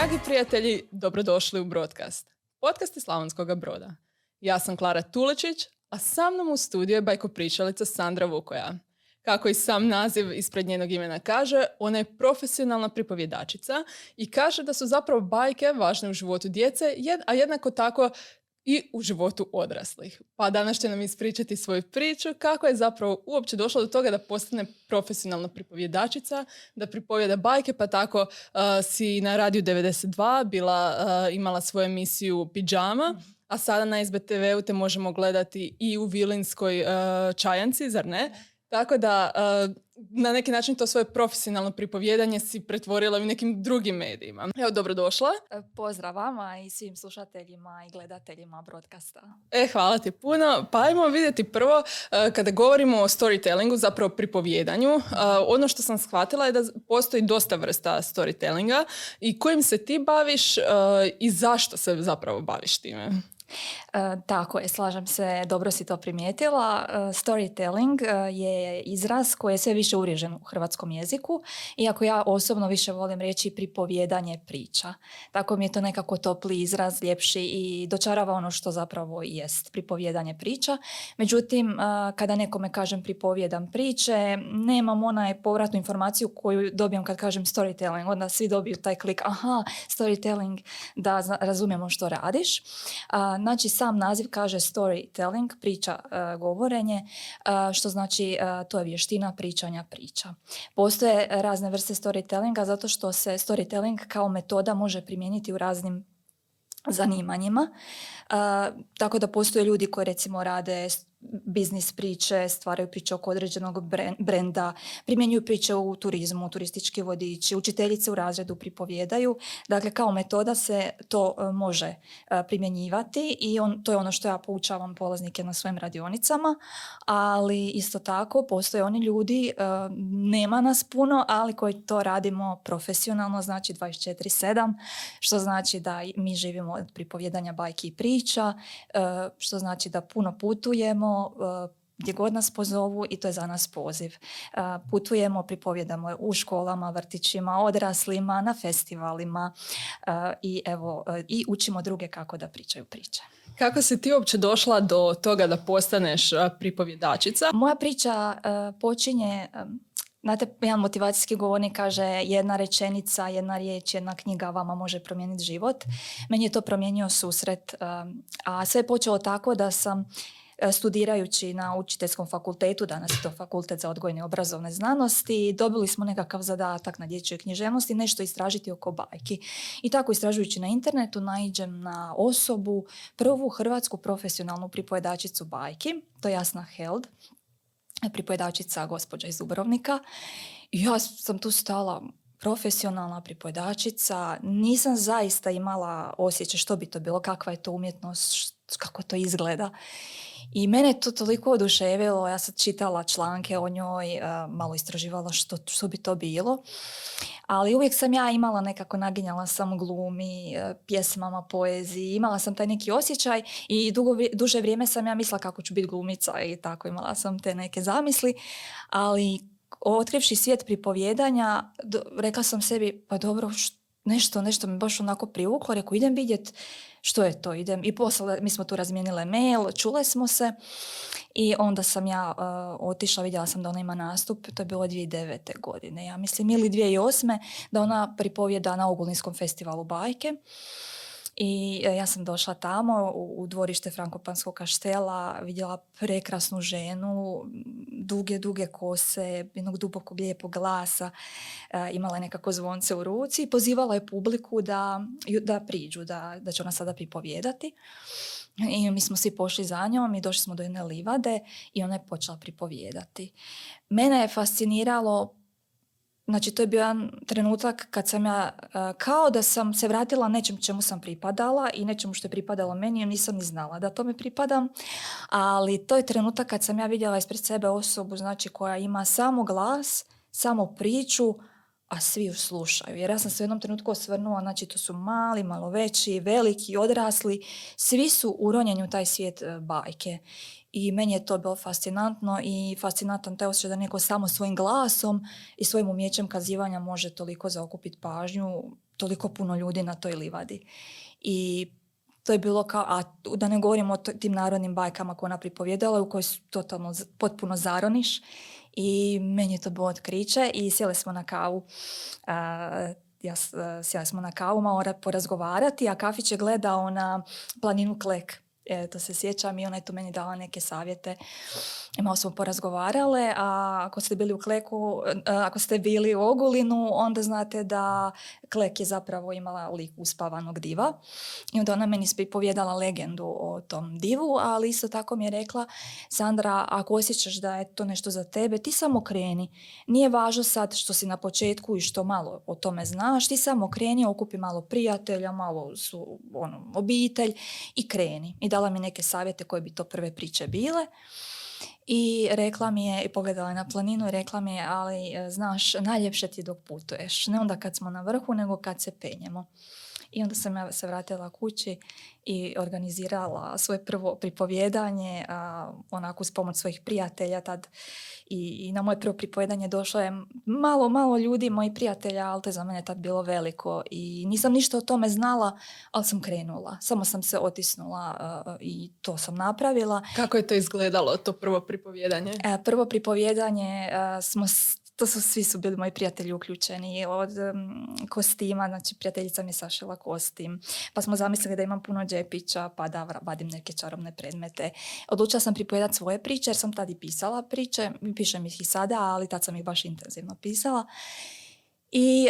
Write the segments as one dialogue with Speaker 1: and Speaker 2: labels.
Speaker 1: Dragi prijatelji, dobrodošli u Broadcast. Podcast iz Slavonskog broda. Ja sam Klara Tulečić, a sa mnom u studiju je bajko pričalica Sandra Vukoja. Kako i sam naziv ispred njenog imena kaže, ona je profesionalna pripovjedačica i kaže da su zapravo bajke važne u životu djece, a jednako tako i u životu odraslih. Pa danas će nam ispričati svoju priču kako je zapravo uopće došlo do toga da postane profesionalna pripovjedačica, da pripovjeda bajke, pa tako uh, si na radiju 92 bila, uh, imala svoju emisiju Pijama, a sada na SBTV-u te možemo gledati i u Vilinskoj uh, čajanci, zar ne? Tako da na neki način to svoje profesionalno pripovjedanje si pretvorila u nekim drugim medijima. Evo, dobrodošla.
Speaker 2: E, pozdrav vama i svim slušateljima i gledateljima broadcasta.
Speaker 1: E, hvala ti puno. Pa ajmo vidjeti prvo, e, kada govorimo o storytellingu, zapravo pripovjedanju, ono što sam shvatila je da postoji dosta vrsta storytellinga i kojim se ti baviš i zašto se zapravo baviš time?
Speaker 2: E, tako je, slažem se, dobro si to primijetila. E, storytelling e, je izraz koji je sve više uriježen u hrvatskom jeziku, iako ja osobno više volim reći pripovjedanje priča. Tako mi je to nekako topli izraz, ljepši i dočarava ono što zapravo jest pripovjedanje priča. Međutim, kada nekome kažem pripovjedam priče, nemam onaj povratnu informaciju koju dobijam kad kažem storytelling. Onda svi dobiju taj klik, aha, storytelling, da razumijemo što radiš. Znači, sam naziv kaže storytelling, priča, e, govorenje, e, što znači e, to je vještina pričanja priča. Postoje razne vrste storytellinga zato što se storytelling kao metoda može primijeniti u raznim zanimanjima. tako da postoje ljudi koji recimo rade biznis priče, stvaraju priče oko određenog brenda, primjenjuju priče u turizmu, turistički vodiči, učiteljice u razredu pripovjedaju. Dakle, kao metoda se to e, može e, primjenjivati i on, to je ono što ja poučavam polaznike na svojim radionicama, ali isto tako postoje oni ljudi, e, nema nas puno, ali koji to radimo profesionalno, znači 24-7, što znači da mi živimo od pripovjedanja bajki i priča, što znači da puno putujemo, uh, gdje god nas pozovu i to je za nas poziv. Uh, putujemo, pripovjedamo u školama, vrtićima, odraslima, na festivalima uh, i evo i učimo druge kako da pričaju priče.
Speaker 1: Kako si ti uopće došla do toga da postaneš pripovjedačica?
Speaker 2: Moja priča počinje Znate, jedan motivacijski govornik kaže jedna rečenica, jedna riječ, jedna knjiga vama može promijeniti život. Meni je to promijenio susret, a sve je počelo tako da sam E, studirajući na učiteljskom fakultetu, danas je to fakultet za odgojne obrazovne znanosti, dobili smo nekakav zadatak na dječjoj književnosti, nešto istražiti oko bajki. I tako istražujući na internetu naiđem na osobu, prvu hrvatsku profesionalnu pripojedačicu bajki, to je Jasna Held, pripojedačica gospođa iz Dubrovnika. Ja sam tu stala, profesionalna pripojedačica, nisam zaista imala osjećaj što bi to bilo, kakva je to umjetnost, kako to izgleda. I mene to toliko oduševilo, ja sam čitala članke o njoj, eh, malo istraživala što, što bi to bilo. Ali uvijek sam ja imala nekako, naginjala sam glumi, eh, pjesmama, poeziji, imala sam taj neki osjećaj i dugo, duže vrijeme sam ja mislila kako ću biti glumica i tako imala sam te neke zamisli. Ali otkrivši svijet pripovjedanja, rekla sam sebi, pa dobro, nešto, nešto mi baš onako privuklo, rekao idem vidjet što je to, idem i poslala, mi smo tu razmijenile mail, čule smo se i onda sam ja uh, otišla, vidjela sam da ona ima nastup, to je bilo 2009. godine, ja mislim, ili 2008. da ona pripovjeda na Ogulinskom festivalu bajke i e, ja sam došla tamo u, dvorište Frankopanskog kaštela, vidjela prekrasnu ženu, duge, duge kose, jednog dubokog lijepog glasa, e, imala je nekako zvonce u ruci i pozivala je publiku da, da priđu, da, da će ona sada pripovjedati. I mi smo svi pošli za njom i došli smo do jedne livade i ona je počela pripovjedati. Mene je fasciniralo Znači, to je bio jedan trenutak kad sam ja, e, kao da sam se vratila nečem čemu sam pripadala i nečemu što je pripadalo meni, i nisam ni znala da tome pripadam. Ali to je trenutak kad sam ja vidjela ispred sebe osobu, znači, koja ima samo glas, samo priču, a svi ju slušaju. Jer ja sam se u jednom trenutku osvrnula, znači to su mali, malo veći, veliki, odrasli, svi su uronjeni u taj svijet e, bajke. I meni je to bilo fascinantno i fascinantan taj osjećaj da neko samo svojim glasom i svojim umjećem kazivanja može toliko zaokupiti pažnju, toliko puno ljudi na toj livadi. I to je bilo kao, a da ne govorimo o tim narodnim bajkama koje ona pripovjedala u kojoj su totalno potpuno zaroniš i meni je to bilo otkriće i sjeli smo na kavu. ja, sjeli smo na kavu malo porazgovarati, a kafić je gledao na planinu Klek E, to se sjećam i ona je tu meni dala neke savjete. I malo smo porazgovarale, a ako ste bili u Kleku, e, ako ste bili u Ogulinu, onda znate da Klek je zapravo imala lik uspavanog diva. I onda ona meni pripovjedala legendu o tom divu, ali isto tako mi je rekla, Sandra, ako osjećaš da je to nešto za tebe, ti samo kreni. Nije važno sad što si na početku i što malo o tome znaš, ti samo kreni, okupi malo prijatelja, malo su ono, obitelj i kreni. I dala mi neke savjete koje bi to prve priče bile. I rekla mi je, i pogledala na planinu i rekla mi je, ali e, znaš, najljepše ti dok putuješ. Ne onda kad smo na vrhu, nego kad se penjemo. I onda sam ja se vratila kući i organizirala svoje prvo pripovjedanje, a, onako uz pomoć svojih prijatelja tad. I, I na moje prvo pripovjedanje došlo je malo, malo ljudi, moji prijatelja, ali to je za mene tad bilo veliko. I nisam ništa o tome znala, ali sam krenula. Samo sam se otisnula i to sam napravila.
Speaker 1: Kako je to izgledalo, to prvo pripovjedanje?
Speaker 2: E, prvo pripovjedanje smo to su, svi su bili moji prijatelji uključeni od kostima, znači prijateljica mi je sašila kostim, pa smo zamislili da imam puno džepića, pa da vadim neke čarobne predmete. Odlučila sam pripovedati svoje priče jer sam tad i pisala priče, pišem ih i sada, ali tad sam ih baš intenzivno pisala. I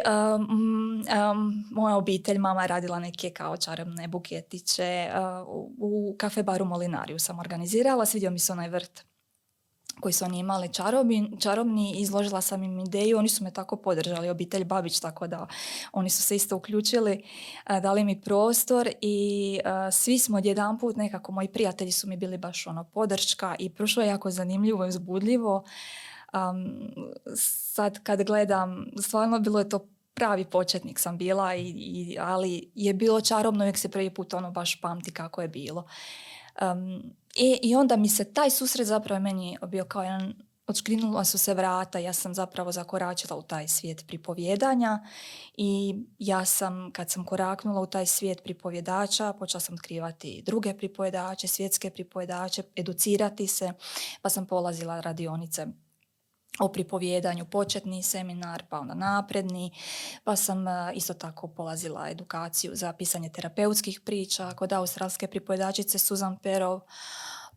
Speaker 2: moja obitelj, mama je radila neke kao čarobne buketiće. Uh, u kafe baru Molinariju sam organizirala, svidio mi se onaj vrt koji su oni imali čarobni, čarobni, izložila sam im ideju, oni su me tako podržali, obitelj Babić, tako da oni su se isto uključili, dali mi prostor i svi smo odjedanput nekako, moji prijatelji su mi bili baš ono podrška i prošlo je jako zanimljivo i uzbudljivo. sad kad gledam, stvarno bilo je to pravi početnik sam bila, i, i, ali je bilo čarobno, uvijek se prvi put ono baš pamti kako je bilo. I, I onda mi se taj susret zapravo meni bio kao jedan odškrinula su se vrata, ja sam zapravo zakoračila u taj svijet pripovjedanja i ja sam, kad sam koraknula u taj svijet pripovjedača, počela sam otkrivati druge pripovjedače, svjetske pripovjedače, educirati se, pa sam polazila radionice o pripovjedanju, početni seminar, pa onda napredni, pa sam e, isto tako polazila edukaciju za pisanje terapeutskih priča kod australske pripovjedačice Susan Perov,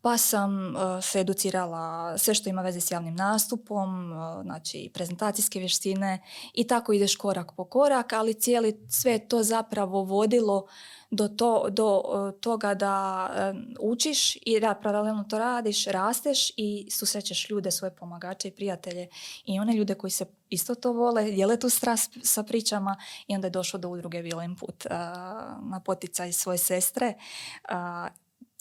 Speaker 2: pa sam e, se educirala sve što ima veze s javnim nastupom, uh, znači prezentacijske vještine i tako ideš korak po korak, ali cijeli sve to zapravo vodilo do, to, do e, toga da e, učiš i da paralelno to radiš, rasteš i susrećeš ljude, svoje pomagače i prijatelje i one ljude koji se isto to vole, dijele tu strast sa pričama i onda je došlo do udruge Vilen Put na poticaj svoje sestre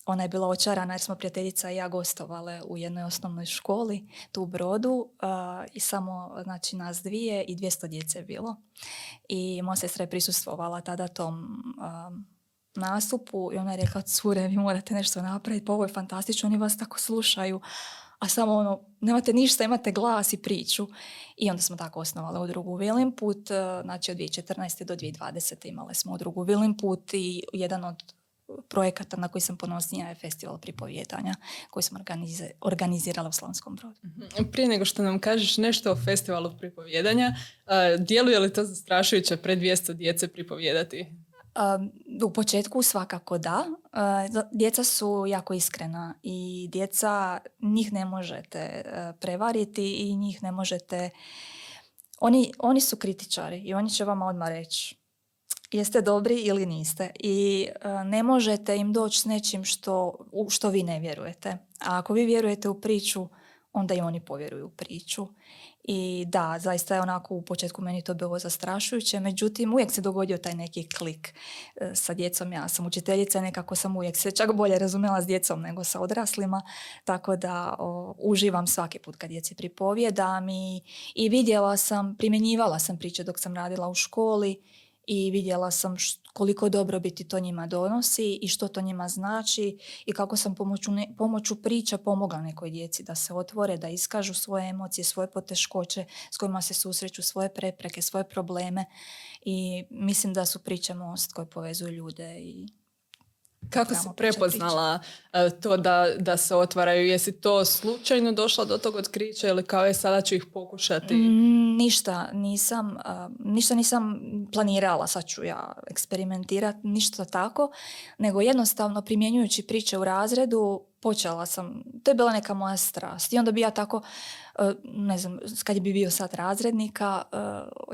Speaker 2: ona je bila očarana jer smo prijateljica i ja gostovale u jednoj osnovnoj školi tu u Brodu i samo znači, nas dvije i dvjesto djece je bilo. I moja sestra je prisustvovala tada tom nastupu i ona je rekla, cure, vi morate nešto napraviti, pa ovo je fantastično, oni vas tako slušaju, a samo ono, nemate ništa, imate glas i priču. I onda smo tako osnovali udrugu Put, znači od 2014. do 2020. imali smo udrugu Put i jedan od projekata na koji sam ponosnija je festival pripovjetanja koji smo organizirala u Slavonskom brodu.
Speaker 1: Mhm. Prije nego što nam kažeš nešto o festivalu pripovjedanja, djeluje li to zastrašujuće pred 200 djece pripovjedati?
Speaker 2: U početku svakako da. Djeca su jako iskrena i djeca, njih ne možete e, prevariti i njih ne možete... Oni, oni su kritičari i oni će vama odmah reći jeste dobri ili niste i e, ne možete im doći s nečim što, u što vi ne vjerujete. A ako vi vjerujete u priču, onda i oni povjeruju u priču. I da, zaista je onako u početku meni to bilo zastrašujuće, međutim uvijek se dogodio taj neki klik e, sa djecom. Ja sam učiteljica, nekako sam uvijek se čak bolje razumjela s djecom nego sa odraslima, tako da uživam svaki put kad djeci pripovjedam i, i vidjela sam, primjenjivala sam priče dok sam radila u školi i vidjela sam koliko dobrobiti to njima donosi i što to njima znači i kako sam pomoću, pomoću priča pomogla nekoj djeci da se otvore, da iskažu svoje emocije, svoje poteškoće s kojima se susreću, svoje prepreke, svoje probleme. I mislim da su priče most koje povezuju ljude i
Speaker 1: kako si prepoznala e, to da, da se otvaraju? Jesi to slučajno došla do tog otkrića ili kao je sada ću ih pokušati?
Speaker 2: Mm, ništa nisam, ništa nisam planirala, sad ću ja eksperimentirati, ništa tako, nego jednostavno primjenjujući priče u razredu počela sam, to je bila neka moja strast i onda bi ja tako, e, ne znam, kad bi bio sad razrednika, e,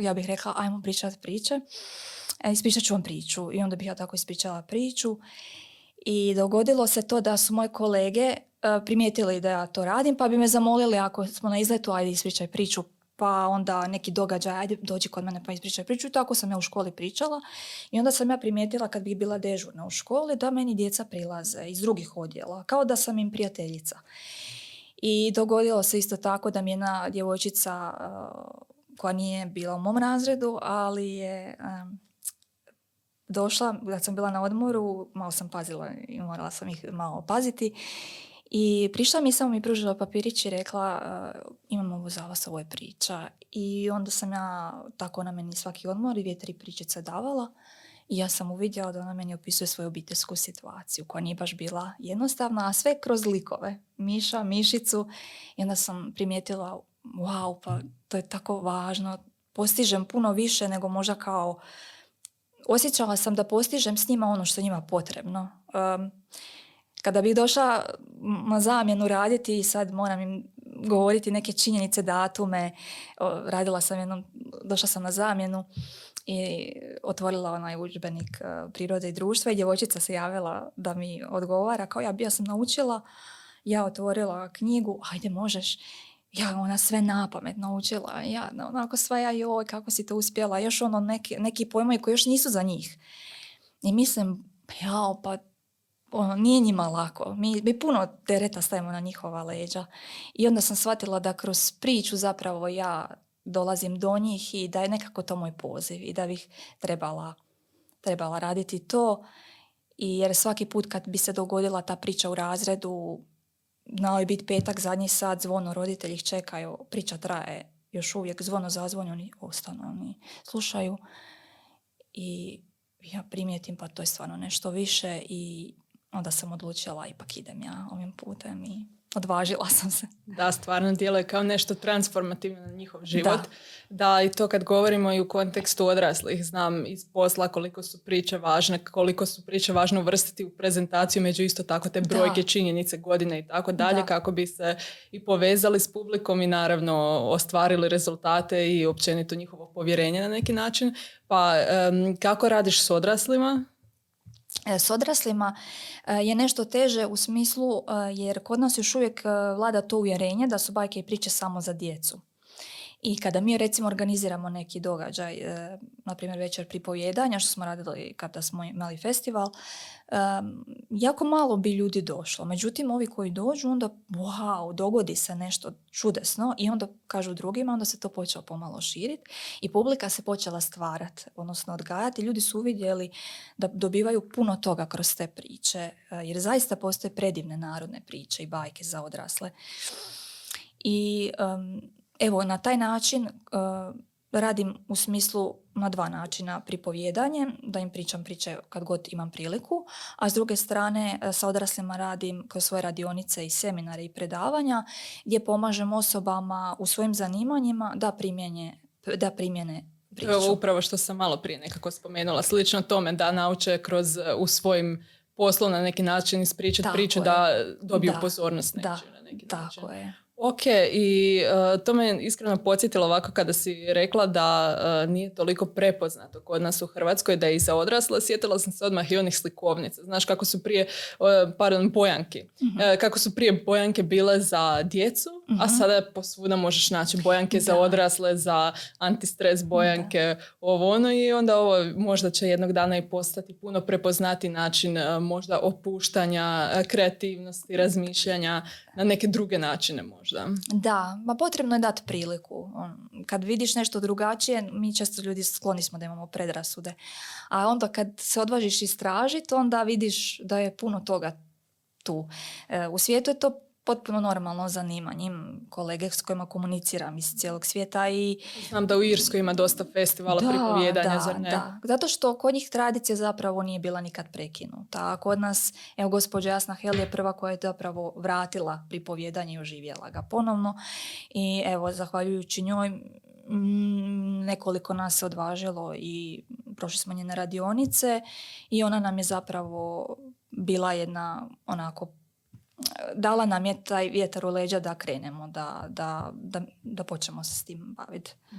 Speaker 2: ja bih rekla ajmo pričati priče, ispričat ću vam priču i onda bih ja tako ispričala priču i dogodilo se to da su moje kolege e, primijetili da ja to radim, pa bi me zamolili ako smo na izletu, ajde ispričaj priču, pa onda neki događaj, ajde dođi kod mene pa ispričaj priču. Tako sam ja u školi pričala. I onda sam ja primijetila kad bih bila dežurna u školi da meni djeca prilaze iz drugih odjela, kao da sam im prijateljica. I dogodilo se isto tako da mi jedna djevojčica e, koja nije bila u mom razredu, ali je e, došla, kad sam bila na odmoru, malo sam pazila i morala sam ih malo paziti. I prišla mi samo mi pružila papirić i rekla uh, imam ovo za vas, ovo je priča. I onda sam ja tako na meni svaki odmor i vjetri pričice davala. I ja sam uvidjela da ona meni opisuje svoju obiteljsku situaciju koja nije baš bila jednostavna, a sve kroz likove. Miša, mišicu. I onda sam primijetila, wow, pa to je tako važno. Postižem puno više nego možda kao osjećala sam da postižem s njima ono što njima potrebno. kada bih došla na zamjenu raditi i sad moram im govoriti neke činjenice, datume, radila sam jednom, došla sam na zamjenu i otvorila onaj udžbenik e, prirode i društva i djevojčica se javila da mi odgovara kao ja ja sam naučila, ja otvorila knjigu, ajde možeš ja ona sve napamet naučila, ja onako sva ja joj kako si to uspjela, još ono neki, neki pojmovi koji još nisu za njih. I mislim, jao pa ono, nije njima lako. Mi, mi puno tereta stavimo na njihova leđa. I onda sam shvatila da kroz priču zapravo ja dolazim do njih i da je nekako to moj poziv i da bih trebala, trebala raditi to. I jer svaki put kad bi se dogodila ta priča u razredu, znao je biti petak, zadnji sat, zvono, roditelji ih čekaju, priča traje još uvijek, zvono zazvoni, oni ostanu, oni slušaju i ja primijetim pa to je stvarno nešto više i onda sam odlučila ipak idem ja ovim putem i odvažila sam se.
Speaker 1: Da, stvarno djeluje kao nešto transformativno na njihov život. Da. da, i to kad govorimo i u kontekstu odraslih, znam iz posla koliko su priče važne, koliko su priče važno uvrstiti u prezentaciju, među isto tako te brojke, činjenice, godine i tako dalje, kako bi se i povezali s publikom i naravno ostvarili rezultate i općenito njihovo povjerenje na neki način. Pa kako radiš s odraslima?
Speaker 2: E, s odraslima e, je nešto teže u smislu e, jer kod nas još uvijek vlada to uvjerenje da su bajke i priče samo za djecu. I kada mi recimo organiziramo neki događaj, e, na primjer večer pripovjedanja što smo radili kada smo imali festival, e, jako malo bi ljudi došlo. Međutim, ovi koji dođu onda wow, dogodi se nešto čudesno i onda kažu drugima, onda se to počelo pomalo širiti i publika se počela stvarati, odnosno odgajati. Ljudi su uvidjeli da dobivaju puno toga kroz te priče, e, jer zaista postoje predivne narodne priče i bajke za odrasle. I Evo, na taj način uh, radim u smislu na dva načina pripovjedanje, da im pričam priče kad god imam priliku, a s druge strane uh, sa odraslima radim kroz svoje radionice i seminare i predavanja gdje pomažem osobama u svojim zanimanjima da primjene, da primjene priču.
Speaker 1: Evo upravo što sam malo prije nekako spomenula, slično tome da nauče kroz uh, u svojim poslu na neki način ispričati priču da dobiju pozornost
Speaker 2: da, na neki tako je.
Speaker 1: Ok, i uh, to me iskreno podsjetilo ovako kada si rekla da uh, nije toliko prepoznato kod nas u Hrvatskoj, da je i za odrasle. Sjetila sam se odmah i onih slikovnica. Znaš kako su prije, uh, pardon, bojanki. Mhm. kako su prije bojanke bile za djecu, a mhm. sada posvuda možeš naći bojanke za odrasle, za antistres bojanke, ovo ono i onda ovo možda će jednog dana i postati puno prepoznati način možda opuštanja, kreativnosti, razmišljanja na neke druge načine možda možda.
Speaker 2: Da, ma potrebno je dati priliku. Kad vidiš nešto drugačije, mi često ljudi skloni smo da imamo predrasude. A onda kad se odvažiš istražiti, onda vidiš da je puno toga tu. E, u svijetu je to potpuno normalno zanimanje. kolege s kojima komuniciram iz cijelog svijeta i...
Speaker 1: Znam da u Irskoj ima dosta festivala da, pripovjedanja,
Speaker 2: da,
Speaker 1: zar ne?
Speaker 2: Da, zato što kod njih tradicija zapravo nije bila nikad prekinuta. A kod nas, evo gospođa Jasna Hel je prva koja je zapravo vratila pripovjedanje i oživjela ga ponovno. I evo, zahvaljujući njoj, mm, nekoliko nas se odvažilo i prošli smo njene radionice i ona nam je zapravo bila jedna onako dala nam je taj vjetar u leđa da krenemo, da, da, da, da počnemo se s tim baviti. mm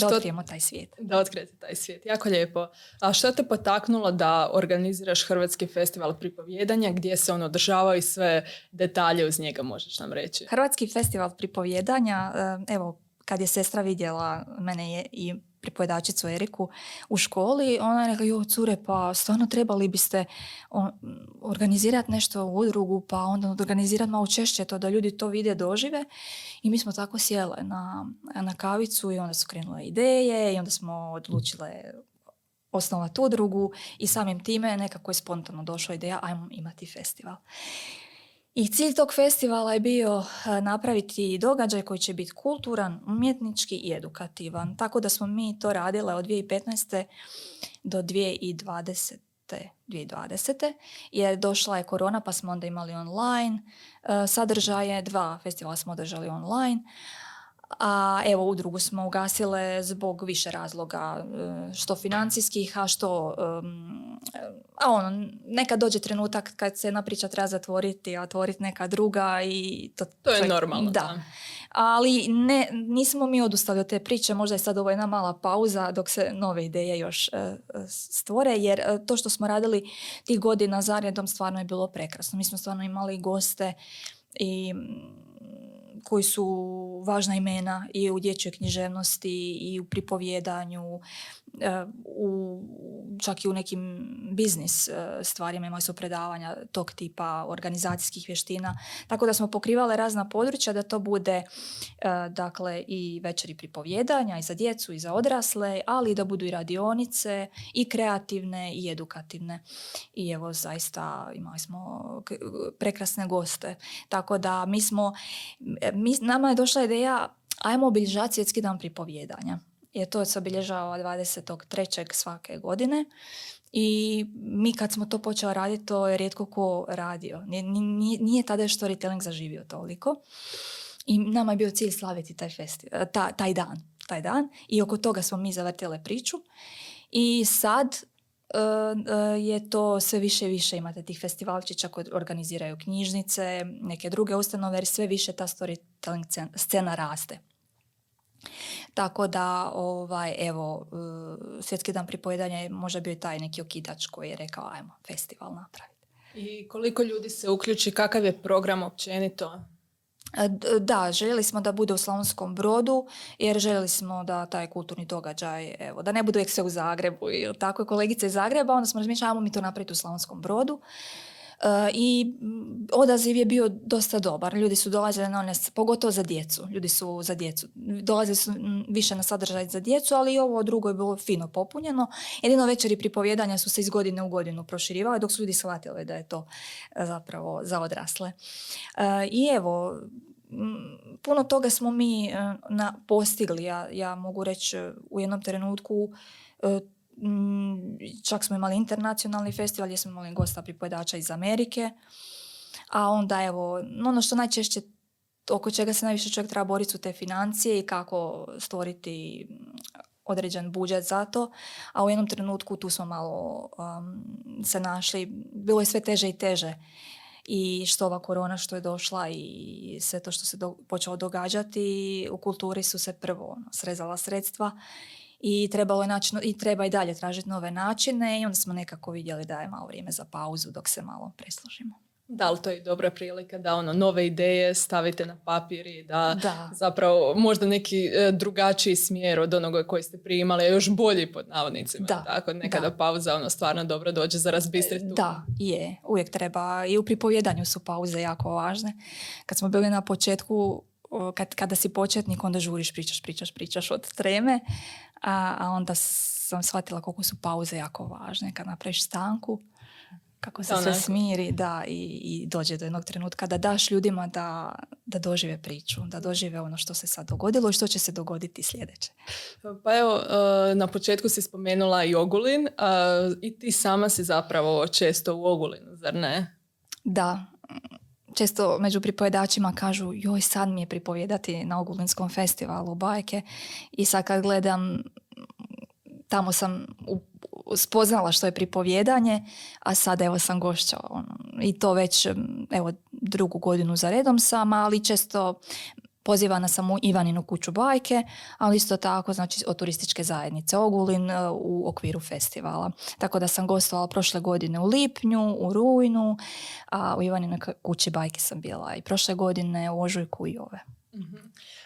Speaker 2: Da otkrijemo taj svijet.
Speaker 1: Da otkrijete taj svijet. Jako lijepo. A što te potaknulo da organiziraš Hrvatski festival pripovjedanja gdje se on održava i sve detalje uz njega možeš nam reći?
Speaker 2: Hrvatski festival pripovjedanja, eh, evo, kad je sestra vidjela mene je i pripojedačicu Eriku u školi, ona je rekla, jo cure, pa stvarno trebali biste organizirati nešto u udrugu, pa onda organizirati malo češće to da ljudi to vide, dožive. I mi smo tako sjele na, na kavicu i onda su krenule ideje i onda smo odlučile osnovati udrugu i samim time nekako je spontano došla ideja ajmo imati festival. I cilj tog festivala je bio e, napraviti događaj koji će biti kulturan, umjetnički i edukativan. Tako da smo mi to radile od 2015. do 2020. 2020. jer došla je korona pa smo onda imali online e, sadržaje, dva festivala smo održali online, a evo udrugu smo ugasile zbog više razloga, e, što financijskih, a što, a ono, nekad dođe trenutak kad se jedna priča treba zatvoriti, a otvoriti neka druga i
Speaker 1: to, to je normalno.
Speaker 2: Da. Ali ne, nismo mi odustali od te priče, možda je sad ovo jedna mala pauza dok se nove ideje još e, stvore, jer e, to što smo radili tih godina zaredom stvarno je bilo prekrasno. Mi smo stvarno imali goste i koji su važna imena i u dječjoj književnosti i u pripovjedanju u, čak i u nekim biznis e, stvarima imali su predavanja tog tipa organizacijskih vještina. Tako da smo pokrivali razna područja da to bude e, dakle i večeri pripovjedanja i za djecu i za odrasle, ali da budu i radionice i kreativne i edukativne. I evo zaista imali smo prekrasne goste. Tako da mi smo, mi, nama je došla ideja ajmo obilježati svjetski dan pripovjedanja jer to se obilježava 23. svake godine. I mi kad smo to počeli raditi, to je rijetko ko radio. Nije, nije tada storytelling zaživio toliko. I nama je bio cilj slaviti taj, festival, ta, taj dan. Taj dan. I oko toga smo mi zavrtile priču. I sad uh, je to sve više i više imate tih festivalčića koji organiziraju knjižnice, neke druge ustanove, jer sve više ta storytelling scena raste. Tako da, ovaj, evo, e, Svjetski dan pripovedanja je možda bio taj neki okidač koji je rekao, ajmo, festival napraviti.
Speaker 1: I koliko ljudi se uključi, kakav je program općenito?
Speaker 2: E, da, željeli smo da bude u Slavonskom brodu, jer željeli smo da taj kulturni događaj, evo, da ne bude uvijek sve u Zagrebu i tako je kolegice iz Zagreba, onda smo razmišljali, ajmo mi to napraviti u Slavonskom brodu. E, i odaziv je bio dosta dobar. Ljudi su dolazili na one, pogotovo za djecu. Ljudi su za djecu. Dolazili su više na sadržaj za djecu, ali i ovo drugo je bilo fino popunjeno. Jedino večeri pripovjedanja su se iz godine u godinu proširivale dok su ljudi shvatili da je to e, zapravo za odrasle. E, I evo, puno toga smo mi na, postigli. Ja, ja mogu reći u jednom trenutku Mm, čak smo imali internacionalni festival gdje smo imali gosta pripojedača iz Amerike. A onda evo, ono što najčešće oko čega se najviše čovjek treba boriti su te financije i kako stvoriti određen budžet za to, a u jednom trenutku tu smo malo um, se našli, bilo je sve teže i teže i što ova korona što je došla i sve to što se do, počelo događati, u kulturi su se prvo ono, srezala sredstva i trebalo je naći, i treba i dalje tražiti nove načine i onda smo nekako vidjeli da je malo vrijeme za pauzu dok se malo presložimo.
Speaker 1: Da li to je dobra prilika da ono nove ideje stavite na papir i da, zapravo možda neki e, drugačiji smjer od onoga koji ste prije imali, a još bolji pod navodnicima. Da. Tako nekada pauza ono stvarno dobro dođe za razbistriti.
Speaker 2: Da, je. Uvijek treba. I u pripovjedanju su pauze jako važne. Kad smo bili na početku, kad, kada si početnik, onda žuriš, pričaš, pričaš, pričaš od treme. A, a onda sam shvatila koliko su pauze jako važne. Kad napraviš stanku, kako se sve smiri da, i, i dođe do jednog trenutka da daš ljudima da, da dožive priču, da dožive ono što se sad dogodilo i što će se dogoditi sljedeće.
Speaker 1: Pa evo, e, na početku si spomenula i Ogulin i ti sama si zapravo često u Ogulinu, zar ne?
Speaker 2: Da, često među pripovedačima kažu joj sad mi je pripovjedati na Ogulinskom festivalu bajke. I sad kad gledam tamo sam spoznala što je pripovjedanje, a sad evo sam gošća ono, i to već evo drugu godinu za redom sam, ali često pozivana sam u Ivaninu kuću bajke, ali isto tako znači od turističke zajednice Ogulin e, u okviru festivala. Tako da sam gostovala prošle godine u lipnju, u rujnu, a u Ivaninoj kući bajke sam bila i prošle godine u ožujku i ove.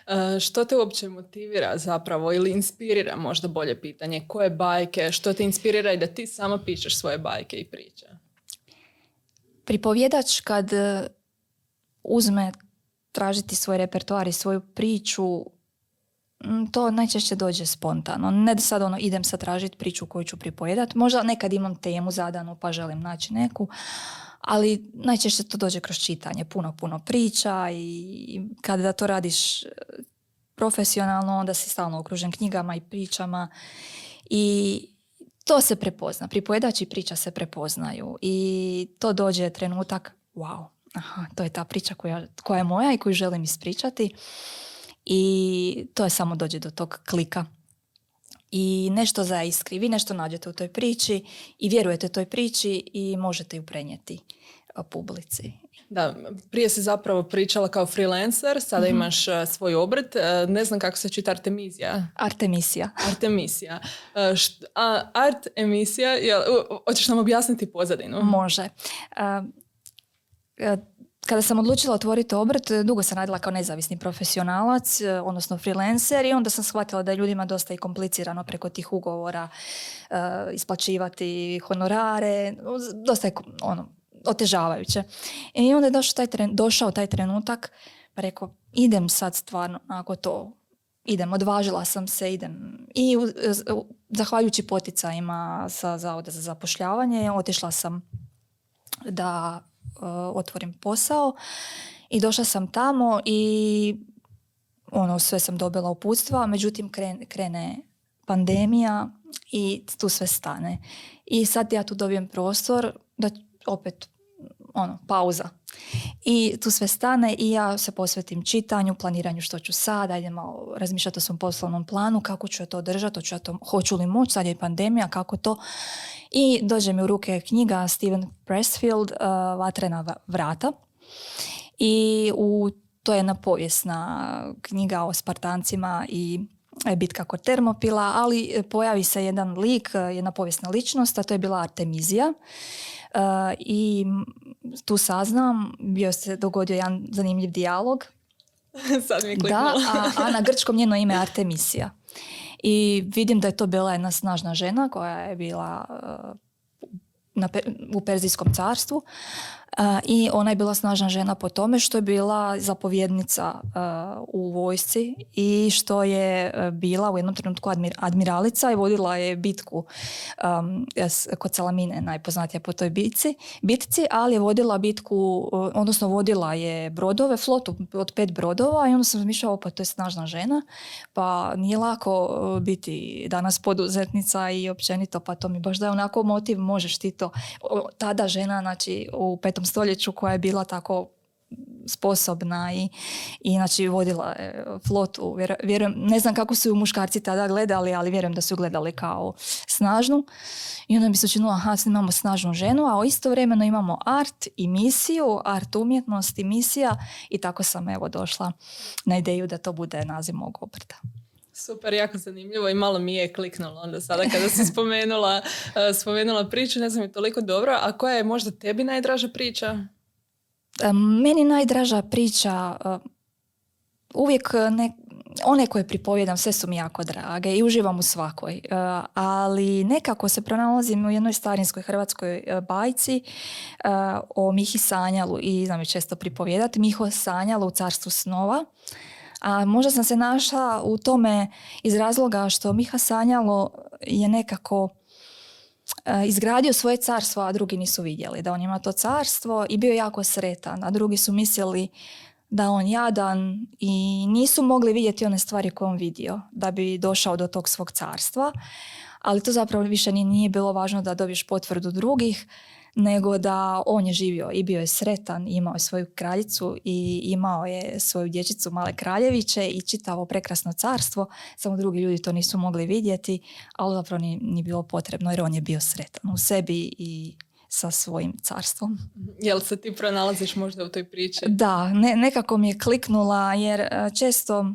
Speaker 1: E, što te uopće motivira zapravo ili inspirira možda bolje pitanje? Koje bajke? Što te inspirira i da ti samo pišeš svoje bajke i priče?
Speaker 2: Pripovjedač kad e, uzme tražiti svoj repertoar i svoju priču, to najčešće dođe spontano. Ne da sad ono idem sad tražiti priču koju ću pripovedati. Možda nekad imam temu zadanu pa želim naći neku, ali najčešće to dođe kroz čitanje, puno, puno priča i kada to radiš e, profesionalno, onda si stalno okružen knjigama i pričama i to se prepozna. Pripojedač priča se prepoznaju i to dođe trenutak, wow, aha, to je ta priča koja, koja je moja i koju želim ispričati i to je samo dođe do tog klika i nešto iskri. Vi nešto nađete u toj priči i vjerujete toj priči i možete ju prenijeti publici.
Speaker 1: Da, prije si zapravo pričala kao freelancer, sada mm imaš svoj obrt. E, ne znam kako se čita Artemizija.
Speaker 2: Artemisija.
Speaker 1: Artemisija. E, a art emisija, hoćeš nam objasniti pozadinu?
Speaker 2: Može. Kada sam odlučila otvoriti obrt, dugo sam radila kao nezavisni profesionalac, e, odnosno freelancer i onda sam shvatila da je ljudima dosta i komplicirano preko tih ugovora isplaćivati honorare, dosta je ono, otežavajuće. I onda je došao taj, tren, došao taj trenutak, pa rekao, idem sad stvarno, ako to idem, odvažila sam se, idem. I zahvaljujući poticajima sa Zavoda za zapošljavanje, otišla sam da otvorim posao i došla sam tamo i ono sve sam dobila uputstva, međutim krene, krene pandemija i tu sve stane. I sad ja tu dobijem prostor da opet ono, pauza. I tu sve stane i ja se posvetim čitanju, planiranju što ću sad, idem malo razmišljati o svom poslovnom planu, kako ću ja to držati, hoću, ja to, hoću li moći, sad je pandemija, kako to. I dođe mi u ruke knjiga Steven Pressfield, uh, Vatrena vrata. I u, to je jedna povijesna knjiga o Spartancima i e, bitka kod Termopila, ali pojavi se jedan lik, jedna povijesna ličnost, a to je bila Artemizija. I tu saznam, bio se dogodio jedan zanimljiv dijalog.
Speaker 1: Sad mi
Speaker 2: Da, a, a na grčkom njeno ime Artemisija. I vidim da je to bila jedna snažna žena koja je bila uh, na, u Perzijskom carstvu i ona je bila snažna žena po tome što je bila zapovjednica u vojsci i što je e, bila u jednom trenutku admiralica i vodila je bitku kod Salamine, najpoznatija po toj bitci, bitci, ali je vodila bitku, odnosno vodila je brodove, flotu od pet brodova i onda sam razmišljala, pa to je snažna žena, pa nije lako e, biti danas poduzetnica i općenito, pa to mi baš da je onako motiv, možeš ti to. Tada žena, znači u petom stoljeću koja je bila tako sposobna i, i znači vodila je flotu. Vjerujem, ne znam kako su ju muškarci tada gledali, ali vjerujem da su gledali kao snažnu. I onda mi se učinilo, aha, imamo snažnu ženu, a istovremeno imamo art i misiju, art umjetnost i misija i tako sam evo došla na ideju da to bude naziv mog obrta.
Speaker 1: Super, jako zanimljivo i malo mi je kliknulo onda sada kada si spomenula, eh, spomenula priču, ne znam je toliko dobro. A koja je možda tebi najdraža priča?
Speaker 2: Meni najdraža priča eh, uvijek ne, one koje pripovjedam sve su mi jako drage i uživam u svakoj. Eh, ali nekako se pronalazim u jednoj starinskoj hrvatskoj bajci o Mihi Sanjalu i znam je često pripovjedati. Miho Sanjalu u carstvu snova a možda sam se našla u tome iz razloga što Miha Sanjalo je nekako e, izgradio svoje carstvo, a drugi nisu vidjeli da on ima to carstvo i bio jako sretan, a drugi su mislili da on jadan i nisu mogli vidjeti one stvari koje on vidio da bi došao do tog svog carstva. Ali to zapravo više nije bilo važno da dobiješ potvrdu drugih, nego da on je živio i bio je sretan, imao je svoju kraljicu i imao je svoju dječicu male kraljeviće i čitavo prekrasno carstvo, samo drugi ljudi to nisu mogli vidjeti, ali zapravo nije bilo potrebno jer on je bio sretan u sebi i sa svojim carstvom.
Speaker 1: Jel se ti pronalaziš možda u toj priči?
Speaker 2: Da, nekako mi je kliknula jer e, često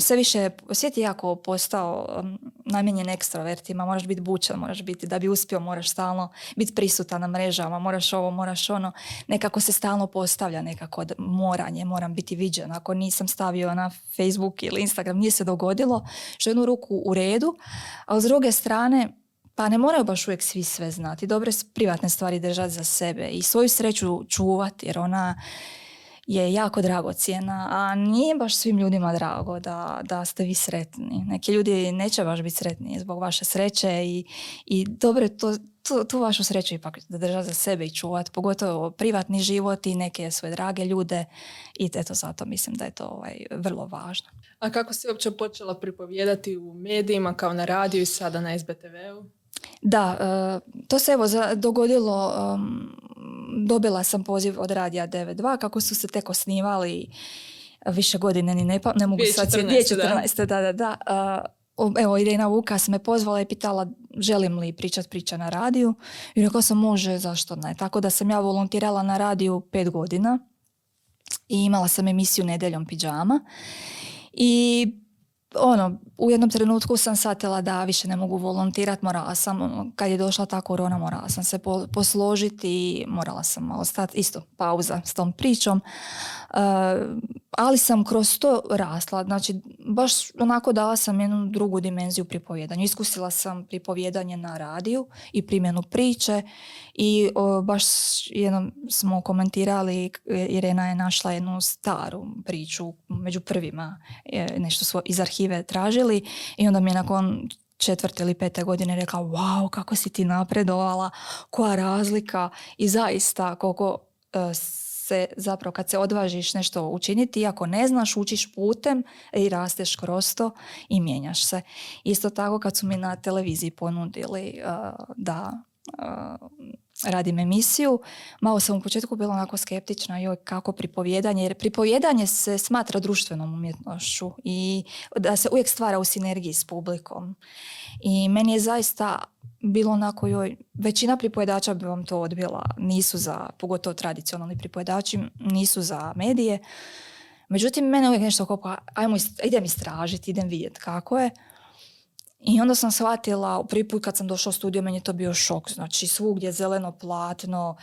Speaker 2: sve više svijet je jako postao namijenjen ekstrovertima, moraš biti bučan, moraš biti, da bi uspio moraš stalno biti prisutan na mrežama, moraš ovo, moraš ono, nekako se stalno postavlja nekako moranje, moram biti viđen, ako nisam stavio na Facebook ili Instagram, nije se dogodilo, što jednu ruku u redu, a s druge strane, pa ne moraju baš uvijek svi sve znati, dobre privatne stvari držati za sebe i svoju sreću čuvati, jer ona je jako dragocjena, a nije baš svim ljudima drago da, da ste vi sretni. Neki ljudi neće baš biti sretni zbog vaše sreće i, i dobro to, tu, tu vašu sreću ipak da držati za sebe i čuvati, pogotovo privatni život i neke svoje drage ljude i eto zato mislim da je to ovaj, vrlo važno.
Speaker 1: A kako si uopće počela pripovjedati u medijima kao na radiju i sada na SBTV-u?
Speaker 2: Da, e, to se evo dogodilo, dobila sam poziv od Radija 92 kako su se tek osnivali više godine, ni ne, pa, ne mogu sad 2014. Da, da, da. E, evo, Irena Vukas me pozvala i pitala želim li pričat priča na radiju i rekao sam može, zašto ne. Tako da sam ja volontirala na radiju pet godina i imala sam emisiju Nedeljom pidžama i ono, u jednom trenutku sam shvatila da više ne mogu volontirati, morala sam, ono, kad je došla ta korona, morala sam se posložiti i morala sam malo stati, isto pauza s tom pričom. Uh, ali sam kroz to rasla, znači baš onako dala sam jednu drugu dimenziju pripovjedanju. Iskusila sam pripovjedanje na radiju i primjenu priče i baš jednom smo komentirali, Irena je našla jednu staru priču među prvima, nešto smo iz arhive tražili i onda mi je nakon četvrte ili pete godine rekla wow kako si ti napredovala, koja razlika i zaista koliko e, se zapravo kad se odvažiš nešto učiniti, iako ne znaš, učiš putem i rasteš kroz to i mijenjaš se. Isto tako kad su mi na televiziji ponudili uh, da radim emisiju, malo sam u početku bila onako skeptična joj kako pripovjedanje, jer pripovjedanje se smatra društvenom umjetnošću i da se uvijek stvara u sinergiji s publikom. I meni je zaista bilo onako joj, većina pripojedača bi vam to odbila, nisu za, pogotovo tradicionalni pripojedači, nisu za medije. Međutim, mene uvijek nešto kao, ajmo, idem istražiti, idem vidjeti kako je. I onda sam shvatila, prvi put kad sam došla u studio, meni je to bio šok. Znači, svugdje zeleno platno,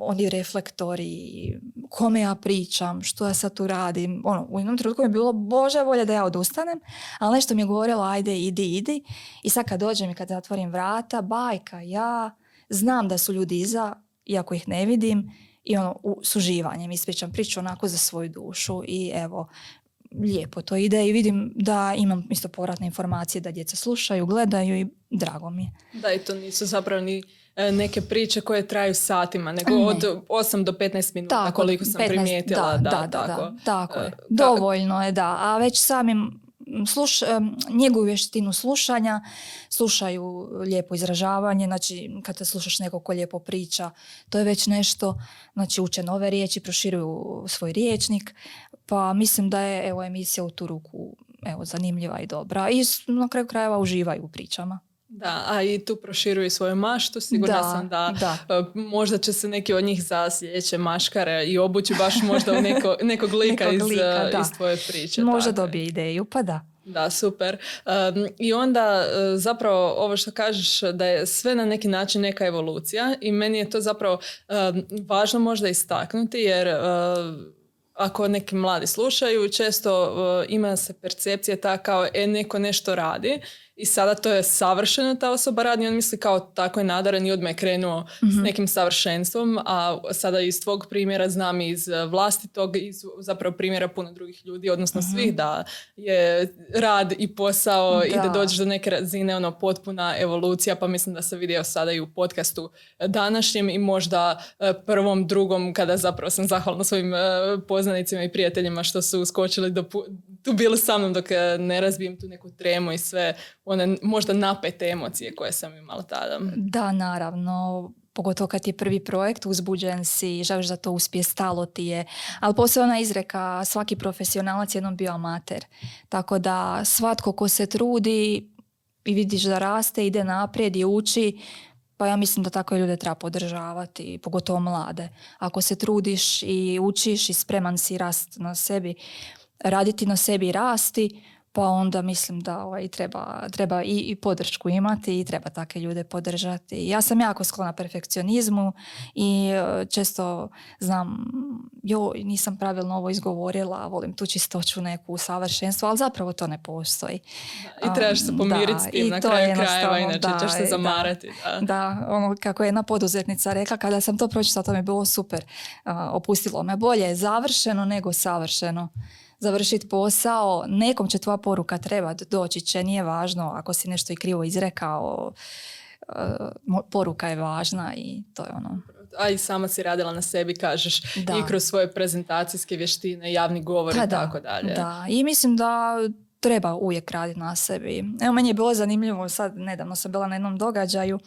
Speaker 2: oni reflektori, kome ja pričam, što ja sad tu radim. Ono, u jednom trenutku mi je bilo, bože volje da ja odustanem, ali nešto mi je govorilo, ajde, idi, idi. I sad kad dođem i kad zatvorim vrata, bajka, ja znam da su ljudi iza, iako ih ne vidim, i ono, u, s uživanjem ispričam priču onako za svoju dušu i evo, lijepo to ide i vidim da imam isto povratne informacije da djeca slušaju, gledaju i drago mi je.
Speaker 1: Da i to nisu zapravo ni e, neke priče koje traju satima, nego od 8 do 15 minuta koliko sam 15, primijetila.
Speaker 2: Da, da, da, tako. tako je. E, Dovoljno je, da. A već samim sluš, njeguju vještinu slušanja, slušaju lijepo izražavanje, znači kad te slušaš neko ko lijepo priča, to je već nešto, znači uče nove riječi, proširuju svoj riječnik, pa mislim da je evo emisija u tu ruku evo, zanimljiva i dobra i na kraju krajeva uživaju u pričama.
Speaker 1: Da, a i tu proširuju svoju maštu, sigurna sam da, e, možda će se neki od njih za sljedeće maškare i obući baš možda u neko, nekog lika, iz, e, iz tvoje priče.
Speaker 2: Možda dobije ideju, pa da.
Speaker 1: Da, super. I onda e, zapravo ovo što kažeš da je sve na neki način neka evolucija i meni je to zapravo važno možda istaknuti jer ako neki mladi slušaju, često ima se percepcija ta kao e, neko nešto radi i sada to je savršeno ta osoba radi on misli kao tako je nadaran i odmah je krenuo s mhm. nekim savršenstvom, a sada iz tvog primjera znam iz vlastitog, iz zapravo primjera puno drugih ljudi, odnosno mhm. svih da je rad i posao da. i da dođeš do neke razine ono potpuna evolucija, pa mislim da se vidio sada i u podcastu današnjem i možda e, prvom, drugom kada zapravo sam zahvalna svojim e, poznanicima i prijateljima što su uskočili do, tu bili sa mnom dok e, ne razbijem tu neku tremu i sve one možda napete emocije koje sam imala tada.
Speaker 2: Da, naravno. Pogotovo kad je prvi projekt, uzbuđen si, želiš da to uspije, stalo ti je. Ali poslije ona izreka, svaki profesionalac jednom bio amater. Tako da svatko ko se trudi i vidiš da raste, ide naprijed i uči, pa ja mislim da takve ljude treba podržavati, pogotovo mlade. Ako se trudiš i učiš i spreman si rast na sebi, raditi na sebi i rasti, pa onda mislim da ovaj, treba, treba i, i podršku imati i treba takve ljude podržati. Ja sam jako sklona perfekcionizmu i e, često znam, joj, nisam pravilno ovo izgovorila, volim tu čistoću neku savršenstvo, ali zapravo to ne postoji.
Speaker 1: I trebaš se pomiriti s tim na kraju krajeva, inače da, ćeš se zamarati.
Speaker 2: Da, da. ono kako je jedna poduzetnica rekla, kada sam to pročitala, to mi je bilo super. opustilo me bolje završeno nego savršeno završiti posao, nekom će tvoja poruka trebati, doći će, nije važno ako si nešto i krivo izrekao, uh, poruka je važna i to je ono.
Speaker 1: A i sama si radila na sebi, kažeš, i kroz svoje prezentacijske vještine, javni govor pa i tako dalje.
Speaker 2: Da, i mislim da treba uvijek raditi na sebi. Evo, meni je bilo zanimljivo, sad nedavno sam bila na jednom događaju